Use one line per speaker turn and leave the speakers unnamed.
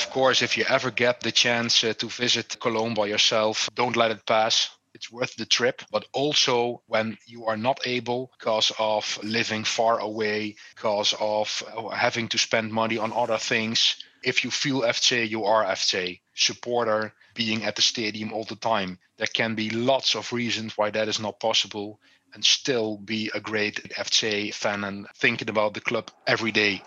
of course, if you ever get the chance uh, to visit Cologne by yourself, don't let it pass it's worth the trip. But also when you are not able because of living far away, because of uh, having to spend money on other things. If you feel FC, you are FC supporter being at the stadium all the time. There can be lots of reasons why that is not possible and still be a great FC fan and thinking about the club every day.